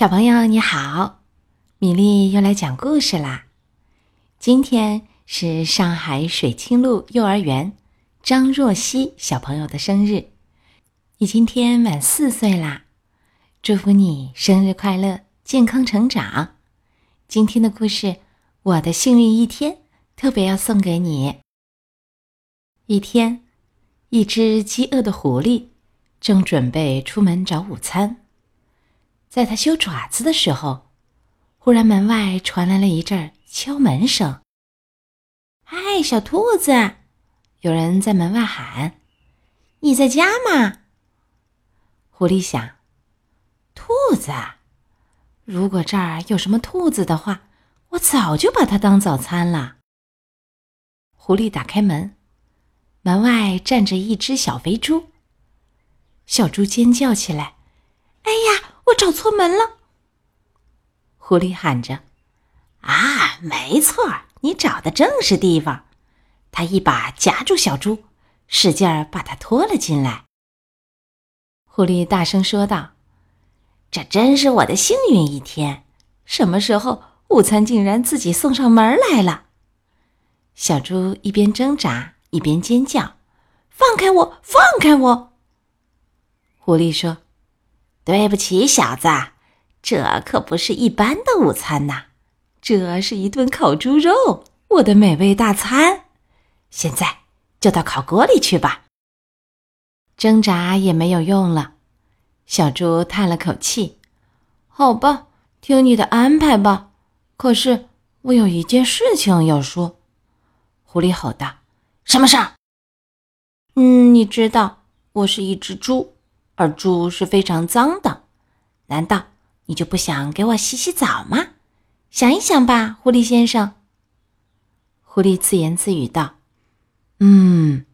小朋友你好，米粒又来讲故事啦。今天是上海水清路幼儿园张若曦小朋友的生日，你今天满四岁啦，祝福你生日快乐，健康成长。今天的故事《我的幸运一天》特别要送给你。一天，一只饥饿的狐狸正准备出门找午餐。在他修爪子的时候，忽然门外传来了一阵敲门声。“嗨，小兔子！”有人在门外喊，“你在家吗？”狐狸想：“兔子，如果这儿有什么兔子的话，我早就把它当早餐了。”狐狸打开门，门外站着一只小肥猪。小猪尖叫起来：“哎呀！”找错门了。狐狸喊着：“啊，没错，你找的正是地方。”他一把夹住小猪，使劲儿把它拖了进来。狐狸大声说道：“这真是我的幸运一天！什么时候午餐竟然自己送上门来了？”小猪一边挣扎一边尖叫：“放开我！放开我！”狐狸说。对不起，小子，这可不是一般的午餐呐，这是一顿烤猪肉，我的美味大餐。现在就到烤锅里去吧。挣扎也没有用了，小猪叹了口气：“好吧，听你的安排吧。可是我有一件事情要说。”狐狸吼道：“什么事儿？”“嗯，你知道，我是一只猪。”而猪是非常脏的，难道你就不想给我洗洗澡吗？想一想吧，狐狸先生。狐狸自言自语道：“嗯，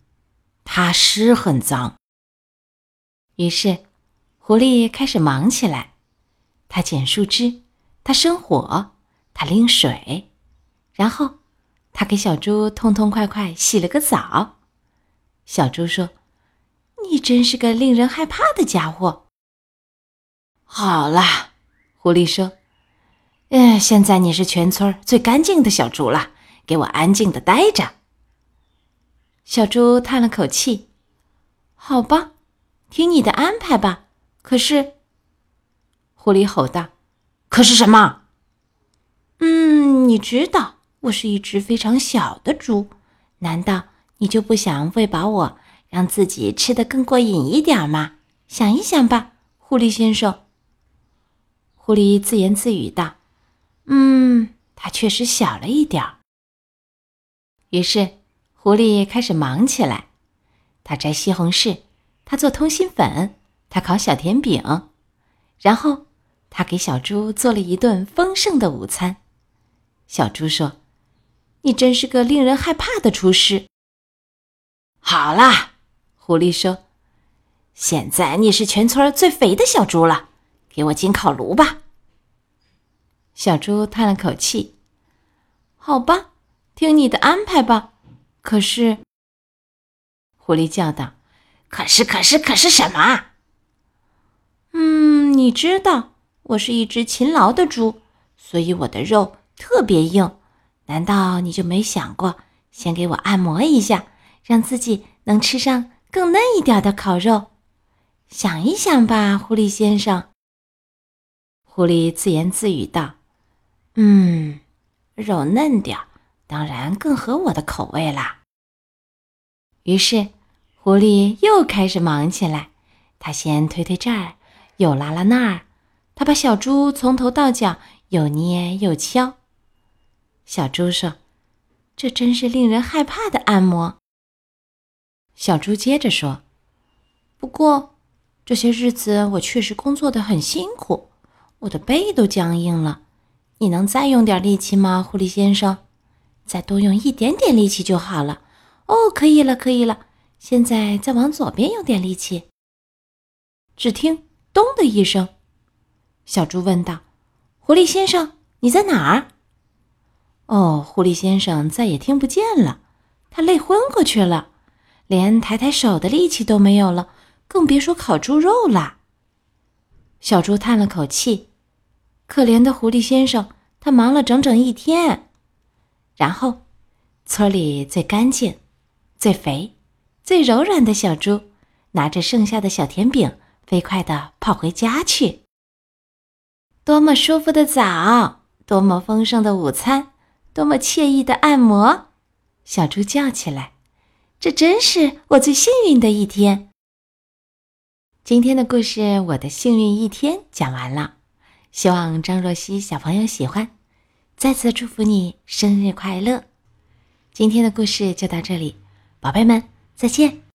它是很脏。”于是，狐狸开始忙起来。它捡树枝，它生火，它拎水，然后它给小猪痛痛快快洗了个澡。小猪说。你真是个令人害怕的家伙。好了，狐狸说：“嗯，现在你是全村最干净的小猪了，给我安静的待着。”小猪叹了口气：“好吧，听你的安排吧。”可是，狐狸吼道：“可是什么？”“嗯，你知道，我是一只非常小的猪，难道你就不想喂饱我？”让自己吃的更过瘾一点嘛？想一想吧，狐狸先生。狐狸自言自语道：“嗯，它确实小了一点儿。”于是，狐狸开始忙起来。他摘西红柿，他做通心粉，他烤小甜饼，然后他给小猪做了一顿丰盛的午餐。小猪说：“你真是个令人害怕的厨师。”好啦。狐狸说：“现在你是全村最肥的小猪了，给我进烤炉吧。”小猪叹了口气：“好吧，听你的安排吧。”可是，狐狸叫道：“可是，可是，可是什么？”“嗯，你知道，我是一只勤劳的猪，所以我的肉特别硬。难道你就没想过，先给我按摩一下，让自己能吃上？”更嫩一点的烤肉，想一想吧，狐狸先生。狐狸自言自语道：“嗯，肉嫩点当然更合我的口味啦。”于是，狐狸又开始忙起来。他先推推这儿，又拉拉那儿，他把小猪从头到脚又捏又敲。小猪说：“这真是令人害怕的按摩。”小猪接着说：“不过，这些日子我确实工作的很辛苦，我的背都僵硬了。你能再用点力气吗，狐狸先生？再多用一点点力气就好了。哦，可以了，可以了。现在再往左边用点力气。”只听“咚”的一声，小猪问道：“狐狸先生，你在哪儿？”哦，狐狸先生再也听不见了，他累昏过去了。连抬抬手的力气都没有了，更别说烤猪肉了。小猪叹了口气：“可怜的狐狸先生，他忙了整整一天。然后，村里最干净、最肥、最柔软的小猪，拿着剩下的小甜饼，飞快地跑回家去。多么舒服的早，多么丰盛的午餐，多么惬意的按摩！小猪叫起来：“这真是我最幸运的一天！”今天的故事《我的幸运一天》讲完了，希望张若曦小朋友喜欢。再次祝福你生日快乐！今天的故事就到这里，宝贝们再见。